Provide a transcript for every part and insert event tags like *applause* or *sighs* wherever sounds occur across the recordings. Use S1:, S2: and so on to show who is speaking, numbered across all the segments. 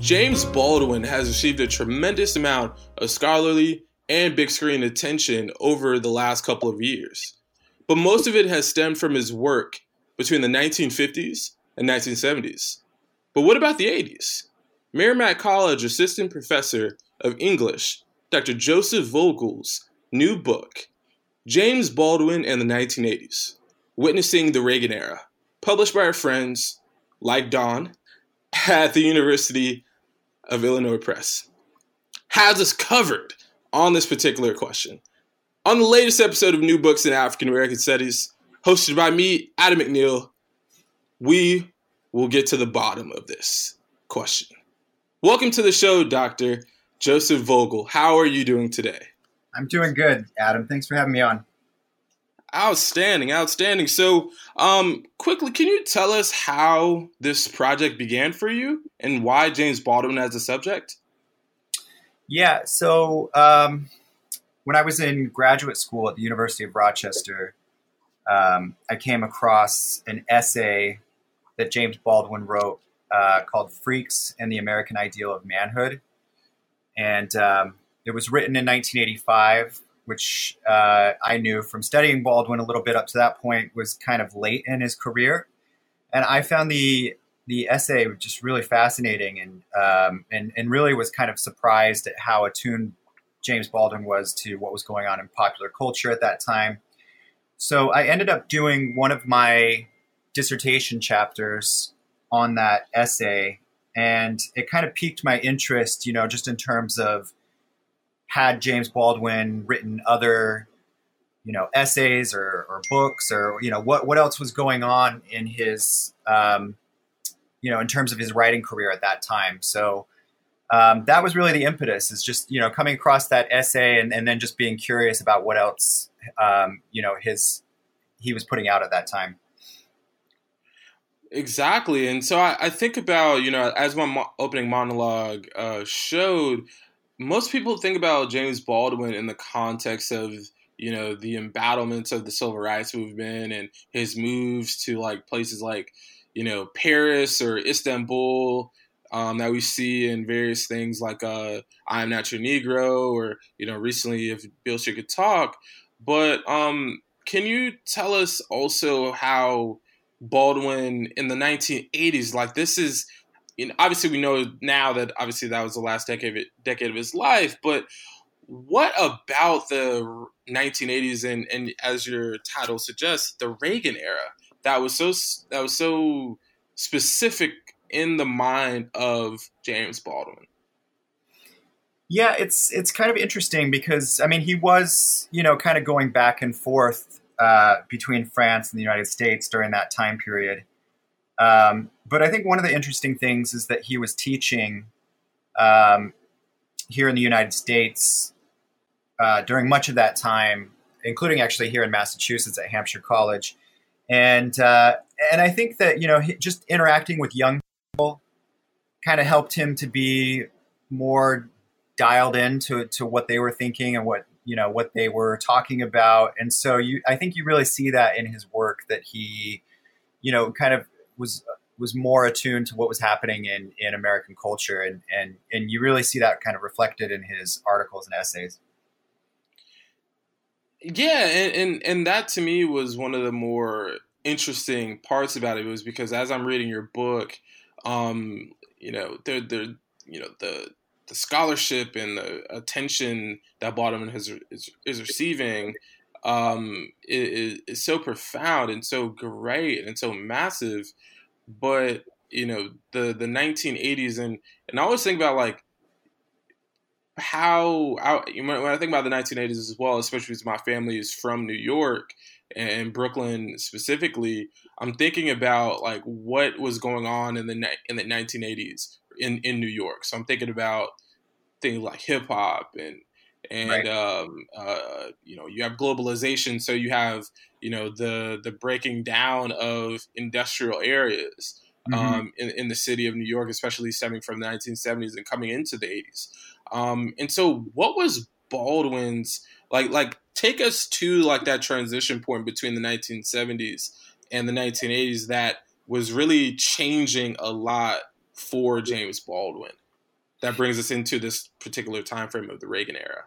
S1: James Baldwin has received a tremendous amount of scholarly and big screen attention over the last couple of years. But most of it has stemmed from his work between the 1950s and 1970s. But what about the 80s? Merrimack College assistant professor of English, Dr. Joseph Vogel's new book, James Baldwin and the 1980s Witnessing the Reagan Era, published by our friends like Don at the University of Illinois Press has us covered on this particular question. On the latest episode of New Books in African American Studies, hosted by me, Adam McNeil, we will get to the bottom of this question. Welcome to the show, Dr. Joseph Vogel. How are you doing today?
S2: I'm doing good, Adam. Thanks for having me on.
S1: Outstanding, outstanding. So, um, quickly, can you tell us how this project began for you and why James Baldwin as a subject?
S2: Yeah, so um, when I was in graduate school at the University of Rochester, um, I came across an essay that James Baldwin wrote uh, called Freaks and the American Ideal of Manhood. And um, it was written in 1985 which uh, I knew from studying Baldwin a little bit up to that point was kind of late in his career, and I found the the essay just really fascinating and um, and and really was kind of surprised at how attuned James Baldwin was to what was going on in popular culture at that time. So I ended up doing one of my dissertation chapters on that essay, and it kind of piqued my interest, you know, just in terms of had James Baldwin written other, you know, essays or, or books or you know what what else was going on in his, um, you know, in terms of his writing career at that time. So um, that was really the impetus is just you know coming across that essay and, and then just being curious about what else um, you know his he was putting out at that time.
S1: Exactly, and so I, I think about you know as my mo- opening monologue uh, showed most people think about James Baldwin in the context of you know the embattlements of the civil rights movement and his moves to like places like you know Paris or Istanbul um, that we see in various things like uh, I am not your Negro or you know recently if Beale Street could talk. But um, can you tell us also how Baldwin in the 1980s like this is you know, obviously we know now that obviously that was the last decade of, decade of his life, but what about the 1980s and, and as your title suggests, the Reagan era that was so that was so specific in the mind of James Baldwin?
S2: Yeah, it's it's kind of interesting because I mean he was you know kind of going back and forth uh, between France and the United States during that time period. Um, but I think one of the interesting things is that he was teaching um, here in the United States uh, during much of that time, including actually here in Massachusetts at Hampshire College, and uh, and I think that you know just interacting with young people kind of helped him to be more dialed in to, to what they were thinking and what you know what they were talking about. And so you i think you really see that in his work that he you know kind of was was more attuned to what was happening in in American culture, and and and you really see that kind of reflected in his articles and essays.
S1: Yeah, and and, and that to me was one of the more interesting parts about it was because as I'm reading your book, um, you know, there there you know the the scholarship and the attention that has is, is receiving um, is, is so profound and so great and so massive. But you know the the 1980s and and I always think about like how, how when I think about the 1980s as well, especially because my family is from New York. and Brooklyn specifically, I'm thinking about like what was going on in the in the 1980s in in New York. So I'm thinking about things like hip hop and and right. um, uh, you know you have globalization, so you have you know the the breaking down of industrial areas. Mm-hmm. Um, in, in the city of New York, especially stemming from the 1970s and coming into the 80s. Um, and so, what was Baldwin's like? Like, take us to like that transition point between the 1970s and the 1980s that was really changing a lot for James Baldwin. That brings us into this particular time frame of the Reagan era.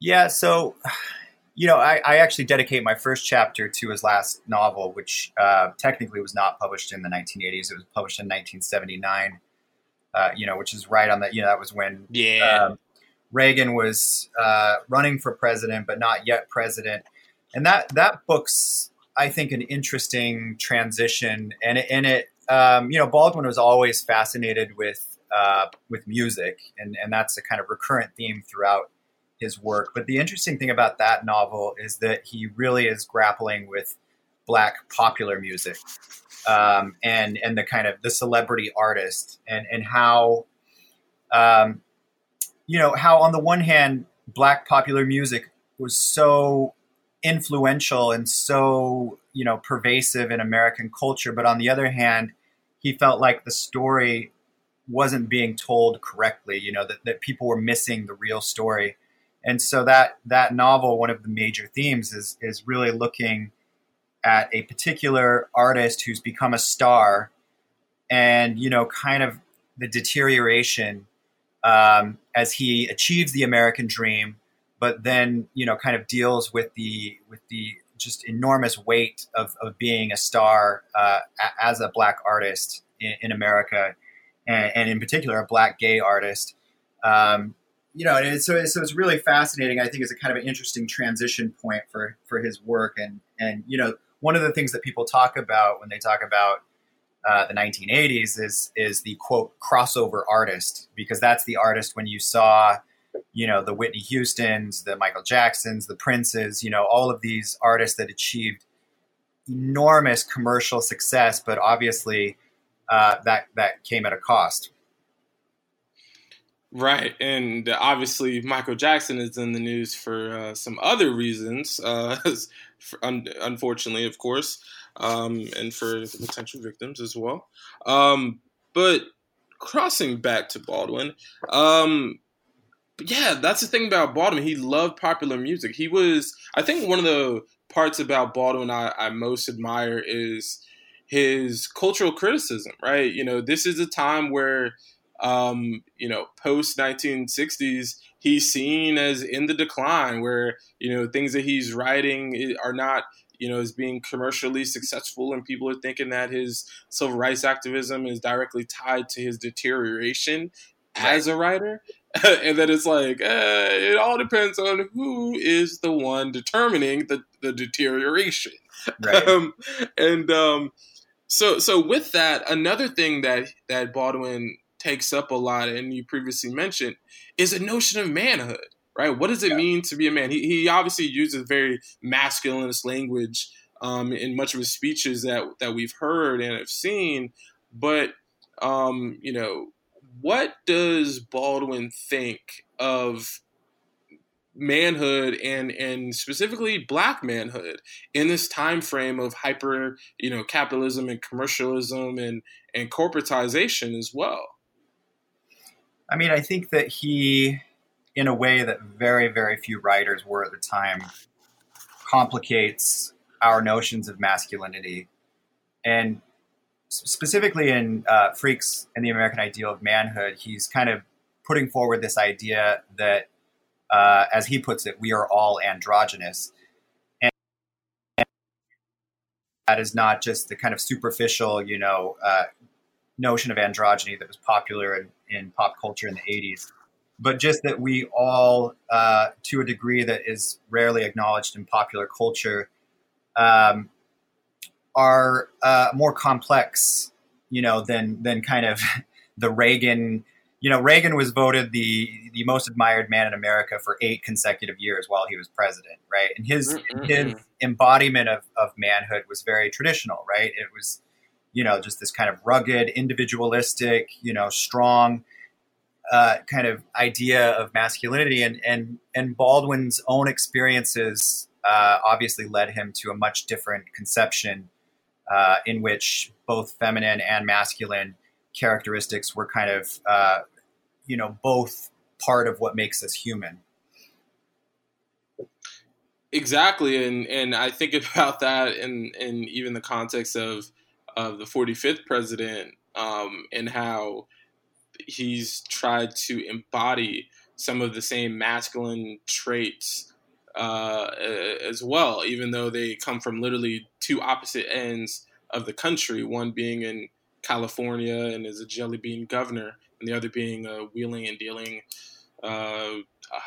S2: Yeah, so *sighs* you know, I, I actually dedicate my first chapter to his last novel, which uh, technically was not published in the 1980s. It was published in 1979. Uh, you know, which is right on that. you know that was when
S1: yeah. Um,
S2: Reagan was uh, running for president, but not yet president. And that that book's, I think, an interesting transition. And it, and it, um, you know, Baldwin was always fascinated with uh, with music, and and that's a kind of recurrent theme throughout his work. But the interesting thing about that novel is that he really is grappling with black popular music um, and and the kind of the celebrity artist and and how um, you know how on the one hand black popular music was so influential and so you know pervasive in American culture, but on the other hand, he felt like the story wasn't being told correctly. You know that, that people were missing the real story, and so that that novel, one of the major themes is is really looking at a particular artist who's become a star, and you know kind of the deterioration um, as he achieves the American dream, but then you know kind of deals with the with the just enormous weight of, of being a star uh, as a black artist in, in America, and, and, in particular a black gay artist. Um, you know, and so, so it's really fascinating. I think it's a kind of an interesting transition point for for his work, and and you know, one of the things that people talk about when they talk about uh, the 1980s is is the quote crossover artist because that's the artist when you saw you know the Whitney Houston's, the Michael Jacksons, the Princes, you know all of these artists that achieved enormous commercial success, but obviously uh, that that came at a cost.
S1: Right, and obviously Michael Jackson is in the news for uh, some other reasons, uh, *laughs* un- unfortunately, of course um, and for potential victims as well. Um, but crossing back to Baldwin, um, yeah, that's the thing about Baldwin. He loved popular music. He was, I think, one of the parts about Baldwin I, I most admire is his cultural criticism. Right, you know, this is a time where um, you know, post 1960s, he's seen as in the decline, where you know things that he's writing are not you know, is being commercially successful, and people are thinking that his civil rights activism is directly tied to his deterioration right. as a writer. *laughs* and then it's like, uh, it all depends on who is the one determining the, the deterioration. Right. *laughs* Um, and um, so, so with that, another thing that that Baldwin takes up a lot, and you previously mentioned, is a notion of manhood right? What does it yeah. mean to be a man? He, he obviously uses very masculinist language um, in much of his speeches that that we've heard and have seen, but um, you know, what does Baldwin think of manhood and and specifically black manhood in this time frame of hyper you know capitalism and commercialism and and corporatization as well
S2: i mean i think that he in a way that very, very few writers were at the time, complicates our notions of masculinity. And specifically in uh, Freaks and the American Ideal of Manhood, he's kind of putting forward this idea that, uh, as he puts it, we are all androgynous. And that is not just the kind of superficial, you know, uh, notion of androgyny that was popular in, in pop culture in the 80s but just that we all, uh, to a degree that is rarely acknowledged in popular culture, um, are uh, more complex, you know, than than kind of *laughs* the Reagan, you know, Reagan was voted the the most admired man in America for eight consecutive years while he was president, right? And his mm-hmm. his embodiment of, of manhood was very traditional, right? It was, you know, just this kind of rugged, individualistic, you know, strong uh, kind of idea of masculinity, and and and Baldwin's own experiences uh, obviously led him to a much different conception uh, in which both feminine and masculine characteristics were kind of uh, you know both part of what makes us human.
S1: Exactly. And and i think about that in in even the context of of the 45th president um, and how he's tried to embody some of the same masculine traits uh, as well, even though they come from literally two opposite ends of the country. One being in California and is a jelly bean governor, and the other being a wheeling and dealing. Uh, uh,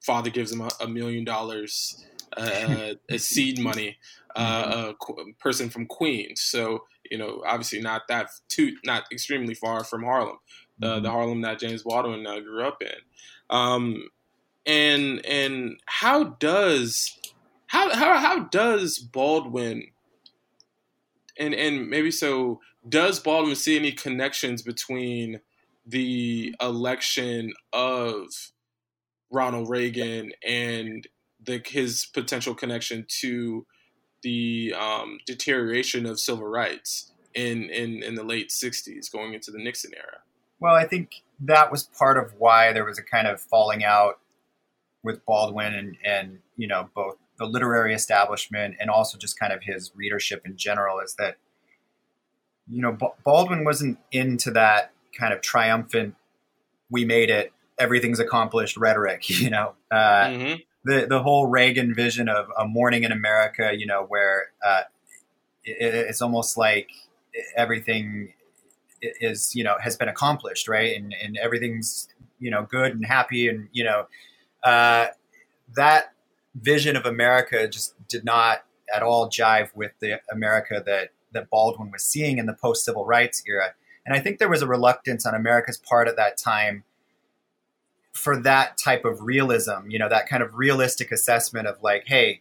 S1: father gives him a, a million dollars uh, *laughs* as seed money. Uh, mm-hmm. a person from Queens, so you know, obviously not that too, not extremely far from Harlem, the mm-hmm. the Harlem that James Baldwin uh, grew up in. Um, and and how does how how how does Baldwin and and maybe so does Baldwin see any connections between the election of Ronald Reagan and the, his potential connection to the um, deterioration of civil rights in, in, in the late 60s going into the Nixon era?
S2: Well, I think that was part of why there was a kind of falling out with Baldwin and, and you know, both the literary establishment and also just kind of his readership in general is that – you know, Baldwin wasn't into that kind of triumphant, we made it, everything's accomplished rhetoric, *laughs* you know. Uh, mm-hmm. The, the whole Reagan vision of a morning in America, you know, where uh, it, it's almost like everything is, you know, has been accomplished, right? And, and everything's, you know, good and happy. And, you know, uh, that vision of America just did not at all jive with the America that that Baldwin was seeing in the post civil rights era. And I think there was a reluctance on America's part at that time for that type of realism, you know, that kind of realistic assessment of like, hey,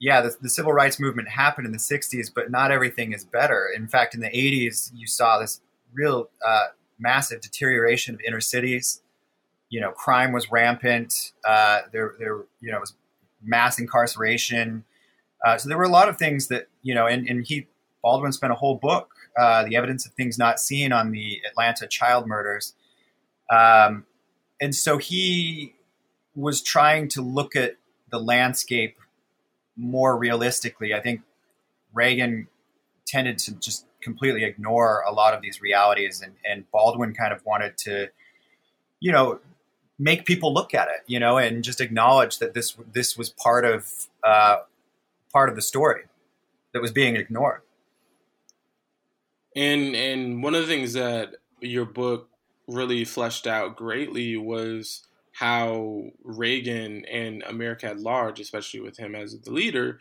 S2: yeah, the, the, civil rights movement happened in the 60s, but not everything is better. In fact, in the 80s, you saw this real uh, massive deterioration of inner cities. You know, crime was rampant. Uh, there, there, you know, was mass incarceration. Uh, so there were a lot of things that, you know, and, and he Baldwin spent a whole book, uh, The Evidence of Things Not Seen, on the Atlanta child murders. Um, and so he was trying to look at the landscape more realistically. I think Reagan tended to just completely ignore a lot of these realities, and, and Baldwin kind of wanted to, you know, make people look at it, you know, and just acknowledge that this this was part of uh, part of the story that was being ignored.
S1: And and one of the things that your book really fleshed out greatly was how Reagan and America at large, especially with him as the leader,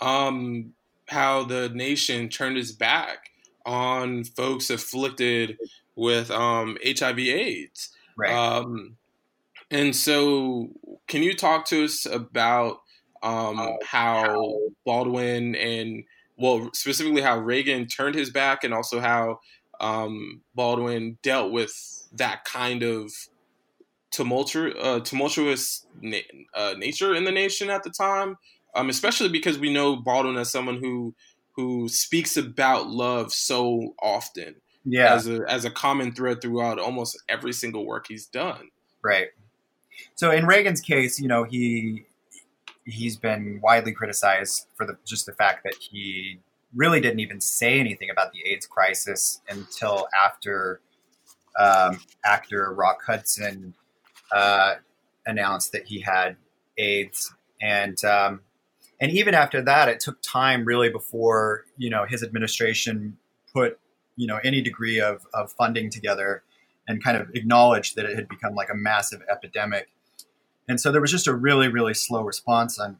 S1: um, how the nation turned its back on folks afflicted with um, HIV/AIDS.
S2: Right. Um,
S1: and so, can you talk to us about um, how Baldwin and well, specifically how Reagan turned his back, and also how um, Baldwin dealt with that kind of tumultuous, uh, tumultuous na- uh, nature in the nation at the time. Um, especially because we know Baldwin as someone who who speaks about love so often,
S2: yeah,
S1: as a as a common thread throughout almost every single work he's done.
S2: Right. So in Reagan's case, you know, he he's been widely criticized for the just the fact that he really didn't even say anything about the AIDS crisis until after um, actor Rock Hudson uh, announced that he had AIDS, and um, and even after that, it took time really before you know his administration put you know any degree of, of funding together and kind of acknowledged that it had become like a massive epidemic. And so there was just a really, really slow response on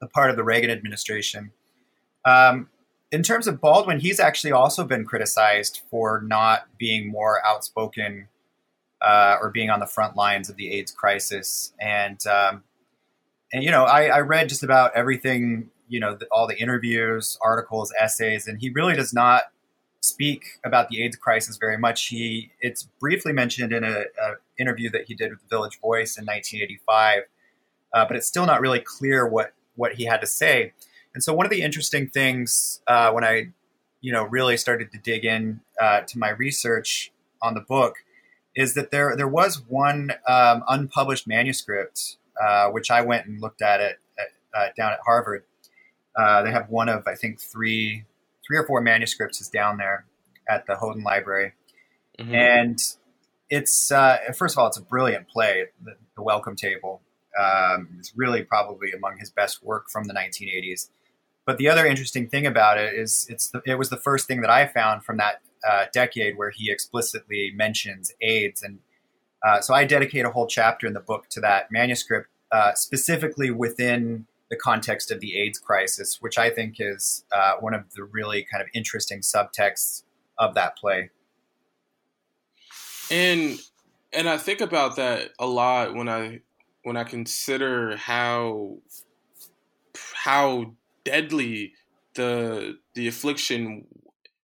S2: the part of the Reagan administration. Um, in terms of Baldwin, he's actually also been criticized for not being more outspoken uh, or being on the front lines of the AIDS crisis. And um, and you know, I, I, read just about everything. You know, the, all the interviews, articles, essays, and he really does not speak about the AIDS crisis very much. He it's briefly mentioned in a, a interview that he did with the Village Voice in 1985, uh, but it's still not really clear what what he had to say. And so, one of the interesting things uh, when I, you know, really started to dig in uh, to my research on the book is that there there was one um, unpublished manuscript uh, which I went and looked at it at, uh, down at Harvard. Uh, they have one of I think three three or four manuscripts is down there at the Houghton Library, mm-hmm. and it's uh, first of all it's a brilliant play, the, the Welcome Table. Um, it's really probably among his best work from the 1980s. But the other interesting thing about it is it's the, it was the first thing that I found from that uh, decade where he explicitly mentions AIDS. And uh, so I dedicate a whole chapter in the book to that manuscript, uh, specifically within the context of the AIDS crisis, which I think is uh, one of the really kind of interesting subtexts of that play.
S1: And and I think about that a lot when I when I consider how how deadly the the affliction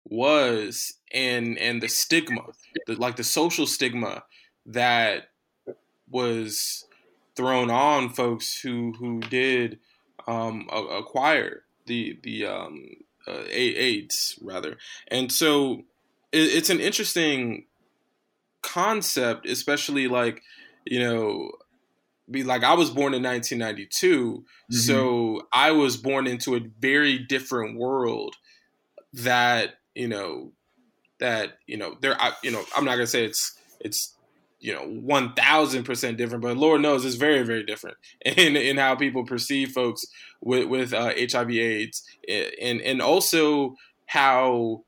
S1: was and and the stigma, the, like the social stigma that was thrown on folks who who did um, acquire the the um, uh, AIDS rather, and so it, it's an interesting concept, especially like you know be like I was born in 1992, mm-hmm. so I was born into a very different world that you know that you know there I, you know I'm not gonna say it's it's you know one thousand percent different, but Lord knows it's very very different *laughs* in in how people perceive folks with with uh, HIV/AIDS, and and also how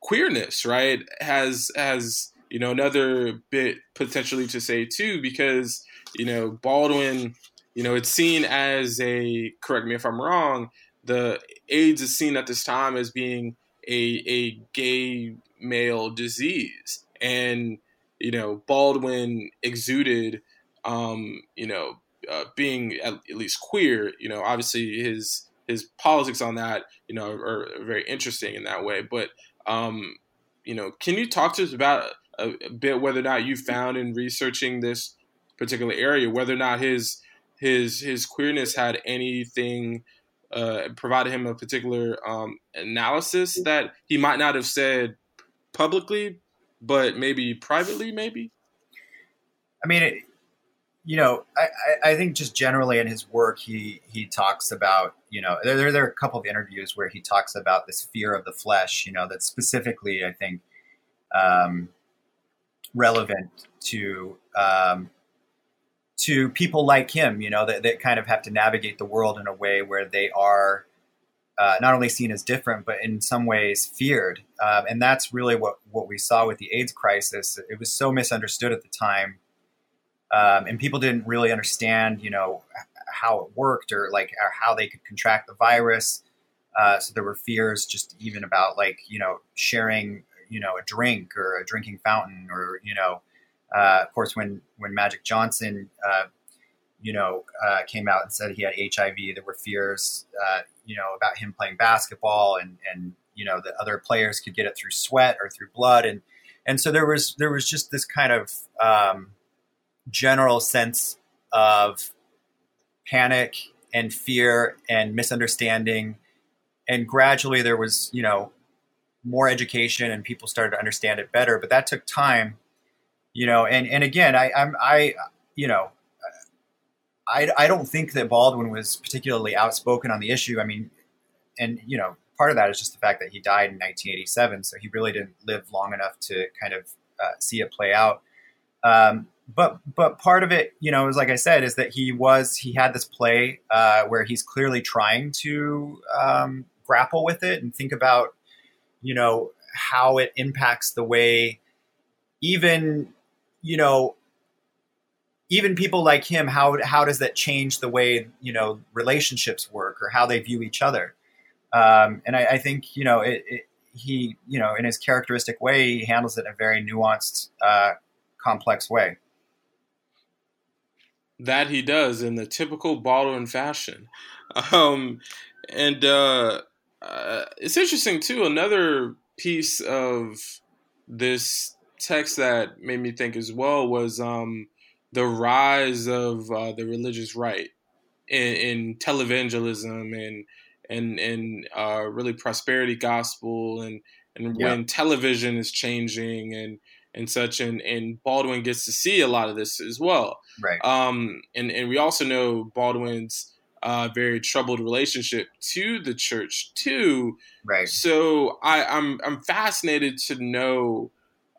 S1: queerness right has has you know another bit potentially to say too because you know Baldwin you know it's seen as a correct me if I'm wrong the AIDS is seen at this time as being a a gay male disease, and you know Baldwin exuded, um, you know, uh, being at, at, least queer. You know, obviously his his politics on that, you know, are, are very interesting in that way. But um, you know, can you talk to us about a, a bit whether or not you found in researching this particular area whether or not his his his queerness had anything uh, provided him a particular um, analysis that he might not have said publicly, but maybe privately, maybe.
S2: I mean, it, you know, I, I think just generally in his work, he he talks about you know there there are a couple of interviews where he talks about this fear of the flesh, you know, that's specifically I think um, relevant to um, to people like him, you know, that, that kind of have to navigate the world in a way where they are uh, not only seen as different, but in some ways feared. Um, and that's really what, what we saw with the AIDS crisis. It was so misunderstood at the time. Um, and people didn't really understand, you know, how it worked or like or how they could contract the virus. Uh, so there were fears just even about like, you know, sharing, you know, a drink or a drinking fountain or, you know, uh, of course, when when Magic Johnson, uh, you know, uh, came out and said he had HIV, there were fears, uh, you know, about him playing basketball, and and you know that other players could get it through sweat or through blood, and and so there was there was just this kind of um, general sense of panic and fear and misunderstanding, and gradually there was you know more education and people started to understand it better, but that took time you know, and and again, I, I'm I, you know, I I don't think that Baldwin was particularly outspoken on the issue. I mean, and you know, part of that is just the fact that he died in 1987, so he really didn't live long enough to kind of uh, see it play out. Um, but but part of it, you know, is like I said, is that he was he had this play uh, where he's clearly trying to um, grapple with it and think about, you know, how it impacts the way even you know, even people like him, how how does that change the way you know relationships work or how they view each other? Um, and I, I, think you know it, it, he you know in his characteristic way he handles it in a very nuanced uh, complex way.
S1: That he does in the typical Baldwin fashion. *laughs* Um, and uh, uh, it's interesting, too. Another piece of this text that made me think as well was um, the rise of uh, the religious right in, in televangelism and and and uh, really prosperity gospel and and yeah. when television is changing and and such and and Baldwin gets to see a lot of this as well.
S2: Right.
S1: Um and and we also know Baldwin's uh very troubled relationship to the church too.
S2: Right.
S1: So I I'm I'm fascinated to know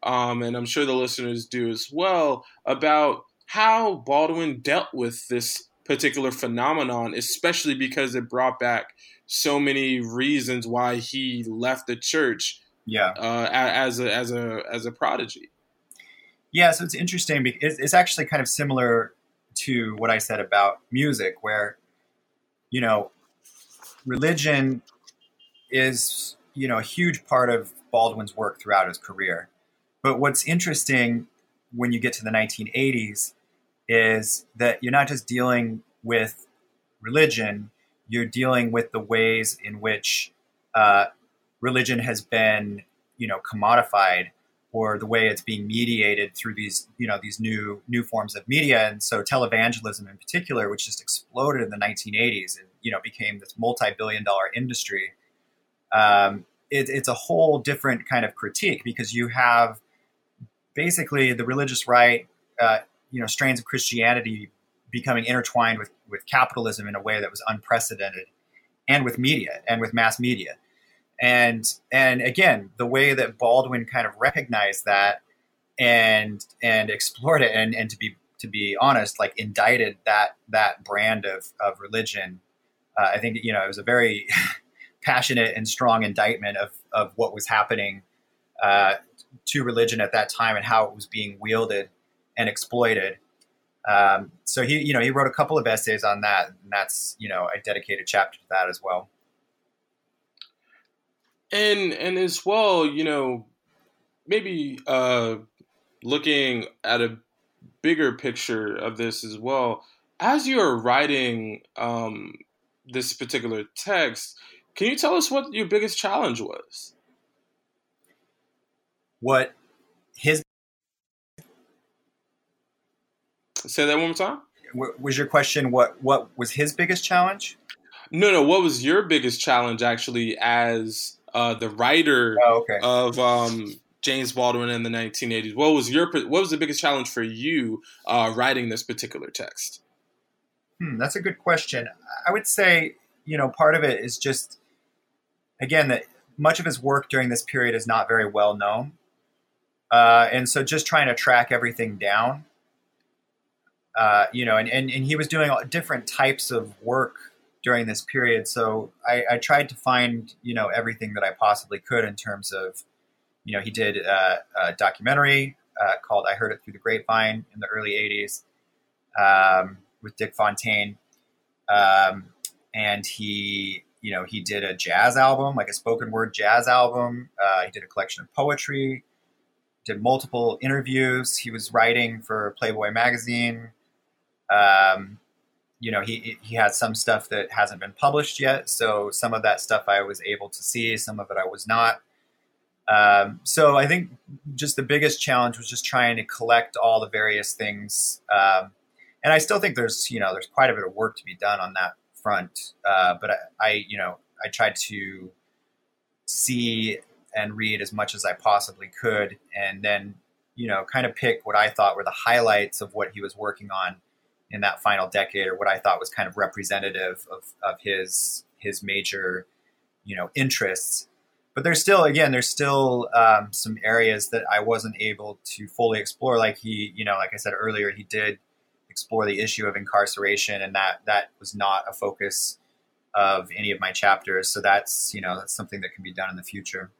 S1: um and I'm sure the listeners do as well about how Baldwin dealt with this particular phenomenon especially because it brought back so many reasons why he left the church.
S2: Yeah,
S1: uh, as a as a as a prodigy.
S2: Yeah, so it's interesting because it's actually kind of similar to what I said about music, where you know, religion is you know a huge part of Baldwin's work throughout his career. But what's interesting when you get to the 1980s is that you're not just dealing with religion, you're dealing with the ways in which uh, religion has been, you know, commodified or the way it's being mediated through these, you know, these new new forms of media. And so televangelism in particular, which just exploded in the 1980s and, you know, became this multi-billion dollar industry. Um, it, it's a whole different kind of critique because you have basically the religious right, uh, you know, strains of Christianity becoming intertwined with, with capitalism in a way that was unprecedented and with media and with mass media. And and again the way that baldwin kind of recognized that and and explored it and, and to be to be honest like indicted that that brand of of religion uh, i think you know it was a very *laughs* passionate and strong indictment of of what was happening uh, to religion at that time and how it was being wielded and exploited um, so he, you know, he wrote a couple of essays on that, and that's, you know, I dedicated chapter to that as well.
S1: And and as well, you know, maybe uh, looking at a bigger picture of this as well. As you are writing um, this particular text, can you tell us what your biggest challenge was?
S2: What his
S1: Say that one more time.
S2: Was your question what what was his biggest challenge?
S1: No, no. What was your biggest challenge actually as uh, the writer
S2: oh, okay.
S1: of um, James Baldwin in the 1980s? What was your what was the biggest challenge for you uh, writing this particular text?
S2: Hmm, that's a good question. I would say you know part of it is just again that much of his work during this period is not very well known, uh, and so just trying to track everything down uh, you know, and, and, and he was doing different types of work during this period. So I, I, tried to find, you know, everything that I possibly could in terms of, you know, he did uh, a documentary uh, called I Heard It Through the Grapevine in the early 80s um, with Dick Fontaine. Um, and he, you know, he did a jazz album, like a spoken word jazz album. Uh, he did a collection of poetry, did multiple interviews. He was writing for Playboy magazine. Um, you know, he he has some stuff that hasn't been published yet, so some of that stuff I was able to see, some of it I was not. Um, so I think just the biggest challenge was just trying to collect all the various things, um, and I still think there's you know there's quite a bit of work to be done on that front. Uh, but I, I you know I tried to see and read as much as I possibly could, and then you know kind of pick what I thought were the highlights of what he was working on in that final decade, or what I thought was kind of representative of, of his his major, you know, interests. But there's still, again, there's still um, some areas that I wasn't able to fully explore. Like he, you know, like I said earlier, he did explore the issue of incarceration, and that that was not a focus of any of my chapters. So that's you know that's something that can be done in the future.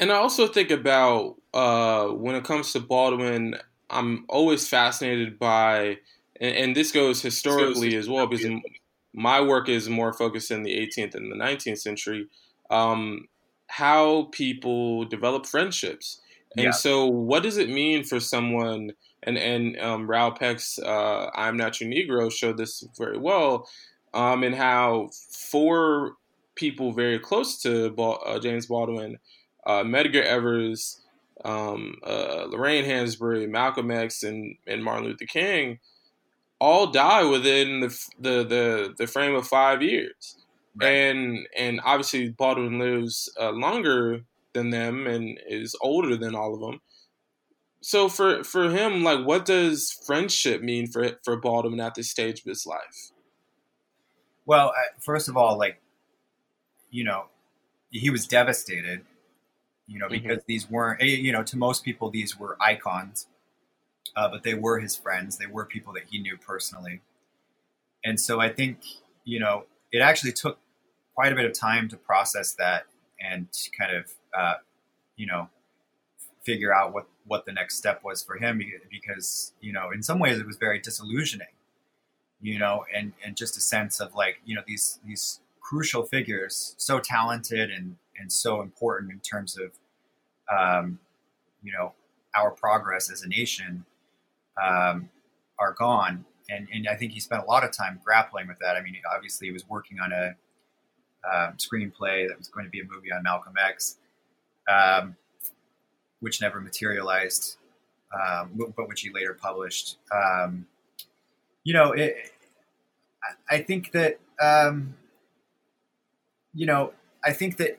S1: And I also think about uh, when it comes to Baldwin I'm always fascinated by, and, and this goes historically as well, because my work is more focused in the 18th and the 19th century. Um, how people develop friendships And
S2: Yeah.
S1: so, what does it mean for someone? And and um, Raoul Peck's uh, "I'm Not Your Negro" showed this very well, um, and how four people very close to Bal- uh, James Baldwin, uh, Medgar Evers, um, uh, Lorraine Hansberry, Malcolm X, and and Martin Luther King, all die within the the the, the frame of five years
S2: Right.
S1: and and obviously Baldwin lives uh, longer than them and is older than all of them. So for for him, like, what does friendship mean for for Baldwin at this stage of his life?
S2: Well, first of all, like, you know, he was devastated, you know,
S1: Mhm.
S2: because these weren't, eh, you know, to most people, these were icons, uh, but they were his friends. They were people that he knew personally. And so I think, you know, it actually took quite a bit of time to process that and to kind of, uh, you know, figure out what, what the next step was for him because, you know, in some ways it was very disillusioning you know, and and just a sense of like you know these these crucial figures, so talented and and so important in terms of, um, you know, our progress as a nation, um, are gone. And and I think he spent a lot of time grappling with that. I mean, obviously he was working on a um, screenplay that was going to be a movie on Malcolm X, um, which never materialized, um, but which he later published. Um, you know, it, I- think that, um, you know, I think that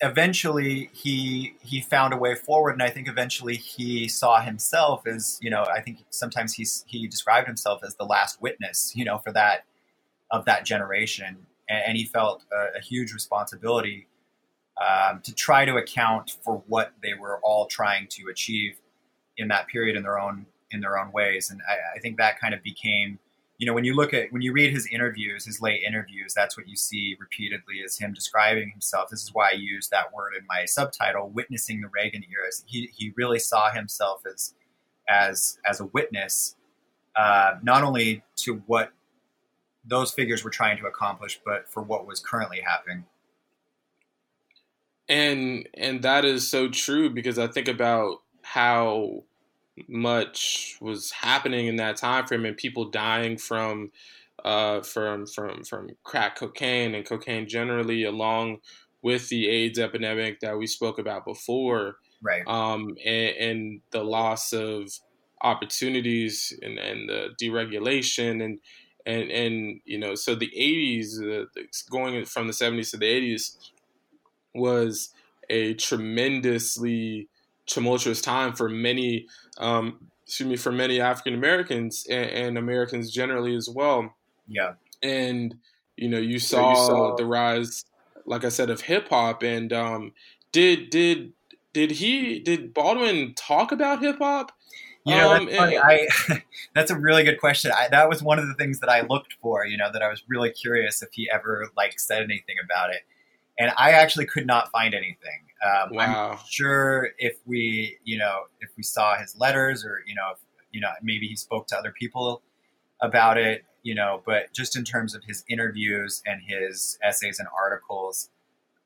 S2: eventually he he found a way forward, and I think eventually he saw himself as, you know, I think sometimes he's he described himself as the last witness, you know, for that of that generation, and, and he felt a, a huge responsibility um, to try to account for what they were all trying to achieve in that period in their own in their own ways. And I, I think that kind of became, you know, when you look at when you read his interviews, his late interviews, that's what you see repeatedly is him describing himself. This is why I use that word in my subtitle, witnessing the Reagan era. He he really saw himself as as as a witness, uh, not only to what those figures were trying to accomplish, but for what was currently happening.
S1: And and that is so true because I think about how much was happening in that time frame and people dying from uh, from from from crack cocaine and cocaine generally, along with the AIDS epidemic that we spoke about before,
S2: Right.
S1: um, and, and the loss of opportunities and, and the deregulation and and and you know so the 80s uh, going from the 70s to the 80s was a tremendously tumultuous time for many um, excuse me for many African Americans and, and Americans generally as well
S2: Yeah.
S1: and you know you saw,
S3: saw-
S1: the rise like i said of hip hop and um did did did he did baldwin talk about hip hop
S2: You know,
S1: Um,
S2: that's,
S1: and-
S2: I, *laughs* that's a really good question. I, that was one of the things that I looked for. You know, that I was really curious if he ever like said anything about it, and I actually could not find anything. Um,
S1: Wow.
S2: I'm sure if we, you know, if we saw his letters, or you know, if, you know, maybe he spoke to other people about it. You know, but just in terms of his interviews and his essays and articles,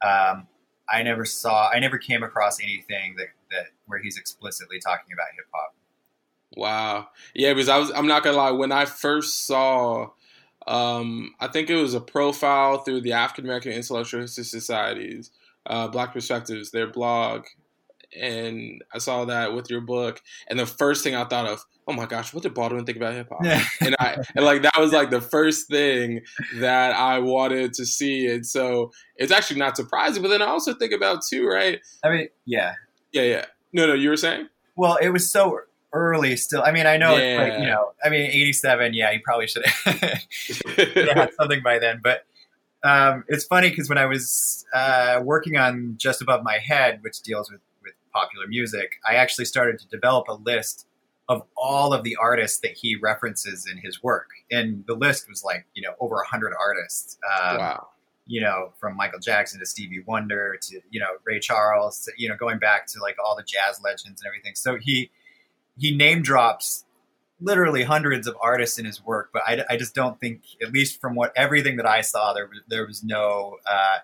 S2: um, I never saw, I never came across anything that that where he's explicitly talking about hip hop.
S1: Wow. Yeah, because I was I'm not gonna lie, when I first saw um I think it was a profile through the African American Intellectual History Society's uh Black Perspectives, their blog, and I saw that with your book, and the first thing I thought of, oh my gosh, what did Baldwin think about hip hop?
S2: Yeah. *laughs*
S1: and I and like that was like the first thing that I wanted to see, and so it's actually not surprising. But then I also think about too, right?
S2: I mean, yeah.
S1: Yeah, yeah. No, no, you were saying?
S2: Well, it was so early still. I mean, I know it's like, you know, I mean, 87, yeah, he probably should have *laughs* had something by then. But um, it's funny because when I was uh, working on Just Above My Head, which deals with, with popular music, I actually started to develop a list of all of the artists that he references in his work. And the list was like, you know, over 100 artists. Um,
S1: wow.
S2: you know, from Michael Jackson to Stevie Wonder to you know Ray Charles, to, you know, going back to like all the jazz legends and everything. So he he name drops literally hundreds of artists in his work, but I, I just don't think, at least from what everything that I saw, there was there was no uh,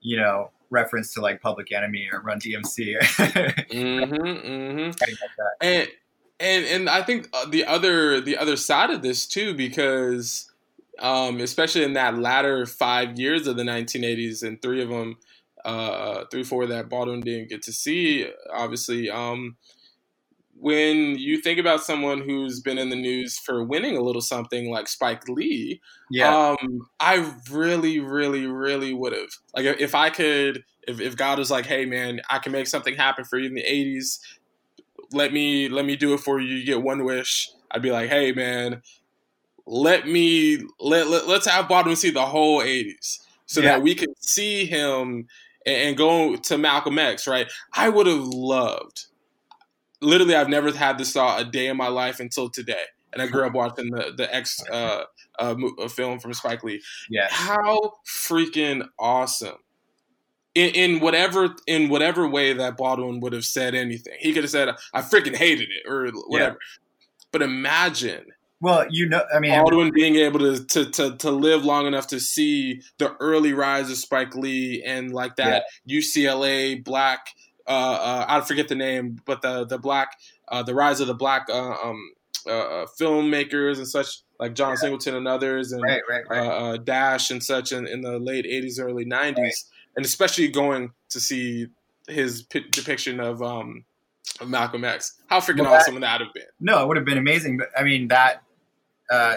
S2: you know reference to like Public Enemy or Run DMC. *laughs*
S1: mm-hmm, mm-hmm. And and and I think uh, the other the other side of this too, because um, especially in that latter five years of the 1980s, and three of them, uh, three four that Baldwin didn't get to see, obviously. Um, when you think about someone who's been in the news for winning a little something like Spike Lee, yeah, um, I really, really, really would have like if I could, if, if God was like, hey man, I can make something happen for you in the '80s, let me let me do it for you. You get one wish. I'd be like, hey man, let me let, let us have Baldwin see the whole '80s so yeah. that we can see him and, and go to Malcolm X. Right? I would have loved literally I've never had this thought a day in my life until today. And I grew up watching the the X uh, uh, uh, film from Spike Lee.
S2: Yeah,
S1: how freaking awesome! In, in whatever in whatever way that Baldwin would have said anything, he could have said, "I freaking hated it" or whatever. Yeah. But imagine
S2: well, you know, I mean,
S1: Baldwin being able to, to to to live long enough to see the early rise of Spike Lee and like that yeah. UCLA black uh, uh, I forget the name, but the the black uh, the rise of the black uh, um, uh, uh, filmmakers and such like John yeah. Singleton and others and
S2: right, right, right.
S1: Dash and such in, in the late '80s, early '90s, and especially going to see his p- depiction of um, of Malcolm X. How freaking well, awesome would that have been?
S2: No, it would have been amazing. But I mean, that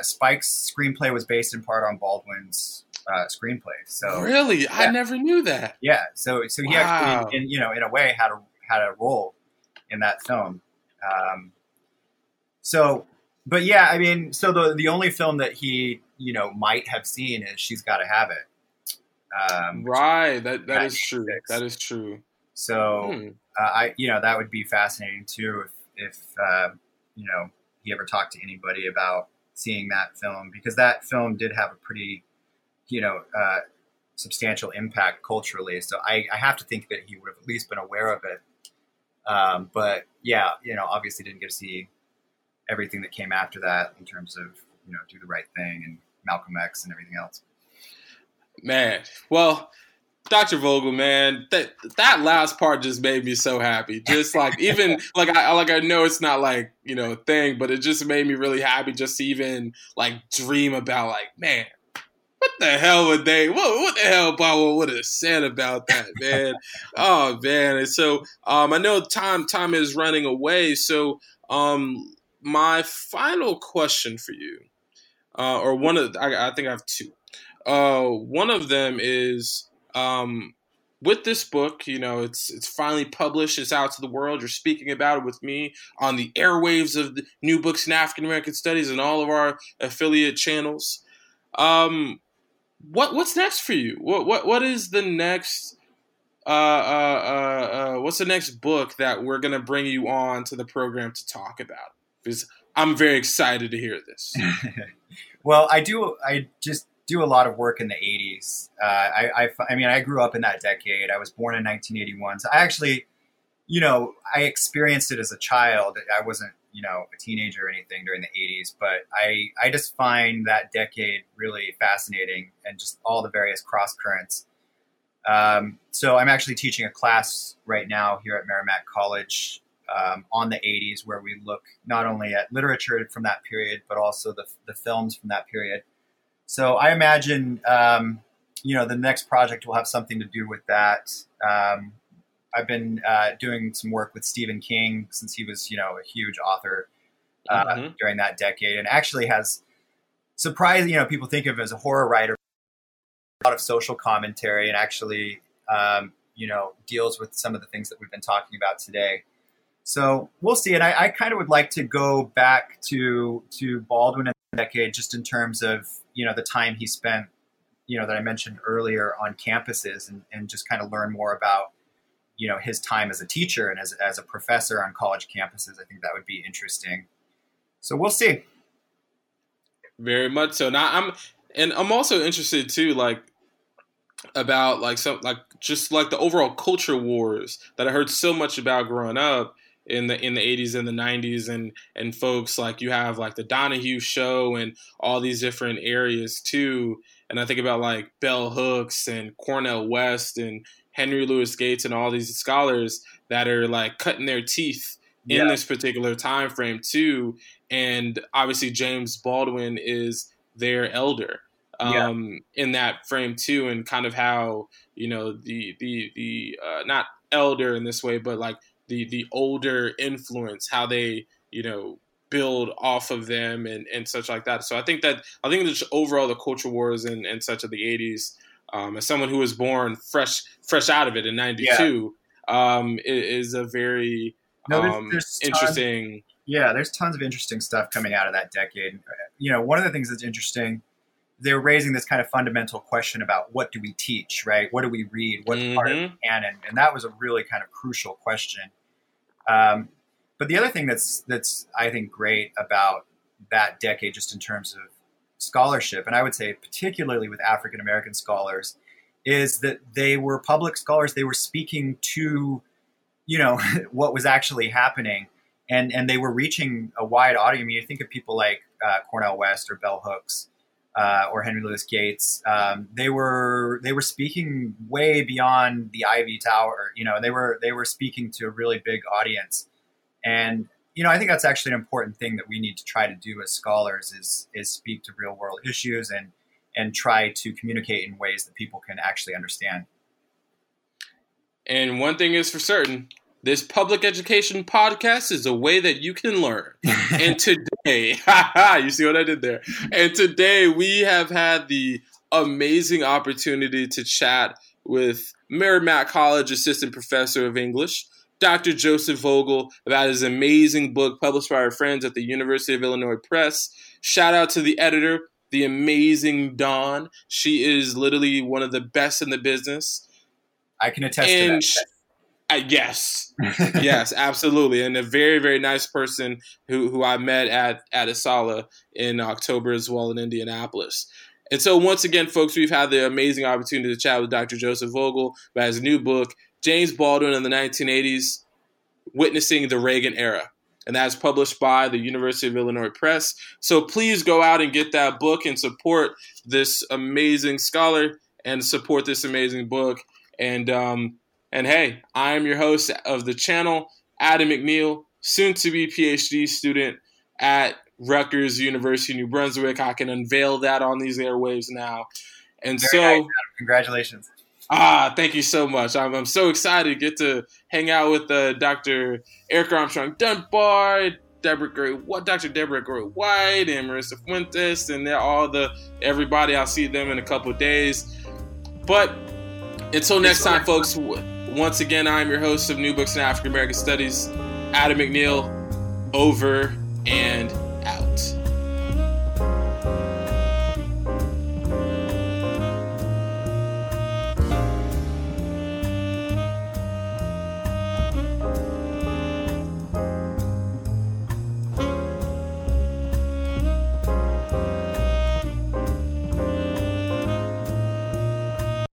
S2: Spike's screenplay was based in part on Baldwin's uh, screenplay. So
S1: really, yeah. I never knew that.
S2: Yeah, so so he wow. actually, in, you know, in a way, had a had a role in that film. Um, so, but yeah, I mean, so the the only film that he you know might have seen is She's Got to Have It.
S1: Um, right. That that is true. That is true.
S2: So hmm. uh, I you know that would be fascinating too if if uh, you know he ever talked to anybody about seeing that film because that film did have a pretty you know, uh, substantial impact culturally. So I, I, have to think that he would have at least been aware of it. Um, but yeah, you know, obviously didn't get to see everything that came after that in terms of you know, do the right thing and Malcolm X and everything else.
S1: Man, well, Dr. Vogel, man, that that last part just made me so happy. Just like *laughs* even like I like I know it's not like you know thing, but it just made me really happy just to even like dream about like man, what the hell would they? What, what the hell Power would have said about that, *laughs* man? oh man! And so um, I know time time is running away. So um, my final question for you, uh, or one of I, I think I have two. Uh, one of them is um, with this book. You know, it's it's finally published. It's out to the world. You're speaking about it with me on the airwaves of the New Books in African American Studies and all of our affiliate channels. Um, what what's next for you? What what what is the next? Uh, uh, uh, uh, what's the next book that we're gonna bring you on to the program to talk about? Because I'm very excited to hear this. *laughs*
S2: well, I do. I just do a lot of work in the 80s. Uh, I, I, I mean, I grew up in that decade. I was born in 1981, so I actually, you know, I experienced it as a child. I wasn't you know a teenager or anything during the 80s but i i just find that decade really fascinating and just all the various cross currents. Um, so i'm actually teaching a class right now here at merrimack college um, on the 80s where we look not only at literature from that period but also the, the films from that period. So i imagine um, you know the next project will have something to do with that. Um, I've been uh, doing some work with Stephen King since he was, you know, a huge author uh, mm-hmm. during that decade, and actually has surprised. You know, people think of him as a horror writer, a lot of social commentary, and actually, um, you know, deals with some of the things that we've been talking about today. So we'll see. And I, I kind of would like to go back to to Baldwin in the decade, just in terms of you know the time he spent, you know, that I mentioned earlier on campuses, and, and just kind of learn more about you know his time as a teacher and as, as a professor on college campuses i think that would be interesting. So we'll see.
S1: Very much so. Now i'm and i'm also interested too like about like some like just like the overall culture wars that i heard so much about growing up in the in the 80s and the 90s and and folks like you have like the Donahue show and all these different areas too. And I think about like Bell Hooks and Cornel West and Henry Louis Gates and all these scholars that are like cutting their teeth in
S2: Yeah.
S1: this particular time frame too. And obviously James Baldwin is their elder
S2: Yeah.
S1: um, in that frame too, and kind of how you know the the the uh, not elder in this way, but like the the older influence, how they you know build off of them and and such like that. So I think that I think that just overall the culture wars and and such of the '80s. Um, as someone who was born fresh fresh out of it in '92, um, i- is a very
S2: No, there's-
S1: um,
S2: there's tons-
S1: interesting.
S2: Yeah, there's tons of interesting stuff coming out of that decade. You know, one of the things that's interesting, they're raising this kind of fundamental question about what do we teach, right? What do we read? What's part of the
S1: Mhm.
S2: canon? And that was a really kind of crucial question. Um, but the other thing that's that's I think great about that decade, just in terms of scholarship, and I would say particularly with African American scholars, is that they were public scholars. They were speaking to, you know, *laughs* what was actually happening and and they were reaching a wide audience. I mean, you think of people like uh, Cornel West or Bell Hooks uh, or Henry Louis Gates. Um, they were they were speaking way beyond the Ivy Tower. You know, they were they were speaking to a really big audience, and you know, I think that's actually an important thing that we need to try to do as scholars is is speak to real world issues and and try to communicate in ways that people can actually understand.
S1: And one thing is for certain this public education podcast is a way that you can learn. *laughs* and today, *laughs* you see what I did there? And today we have had the amazing opportunity to chat with Merrimack College Assistant Professor of English, Dr. Joseph Vogel, about his amazing book published by our friends at the University of Illinois Press. Shout out to the editor, the amazing Dawn. She is literally one of the best in the business.
S2: I can attest
S1: And
S2: to
S1: sh- uh, yes,
S2: that. *laughs*
S1: yes, absolutely, and a very, very nice person who who I met at at ASALH in October as well in Indianapolis. And so, once again, folks, we've had the amazing opportunity to chat with Dr. Joseph Vogel about his new book, James Baldwin in the 1980s, Witnessing the Reagan Era. And that's published by the University of Illinois Press. So please go out and get that book and support this amazing scholar and support this amazing book. And um, and hey, I am your host of the channel, Adam McNeil, soon to be PhD student at Rutgers University, New Brunswick. I can unveil that on these airwaves now. And
S2: Very
S1: so,
S2: nice. Congratulations.
S1: Ah, thank you so much. I'm, I'm so excited to get to hang out with uh, Dr. Erica Armstrong Dunbar, Deborah Gray, what Dr. Deborah Gray White, and Marisa Fuentes, and they're all the everybody. I'll see them in a couple days. But until next time, folks. Once again, I'm your host of New Books in African American Studies, Adam McNeil. Over and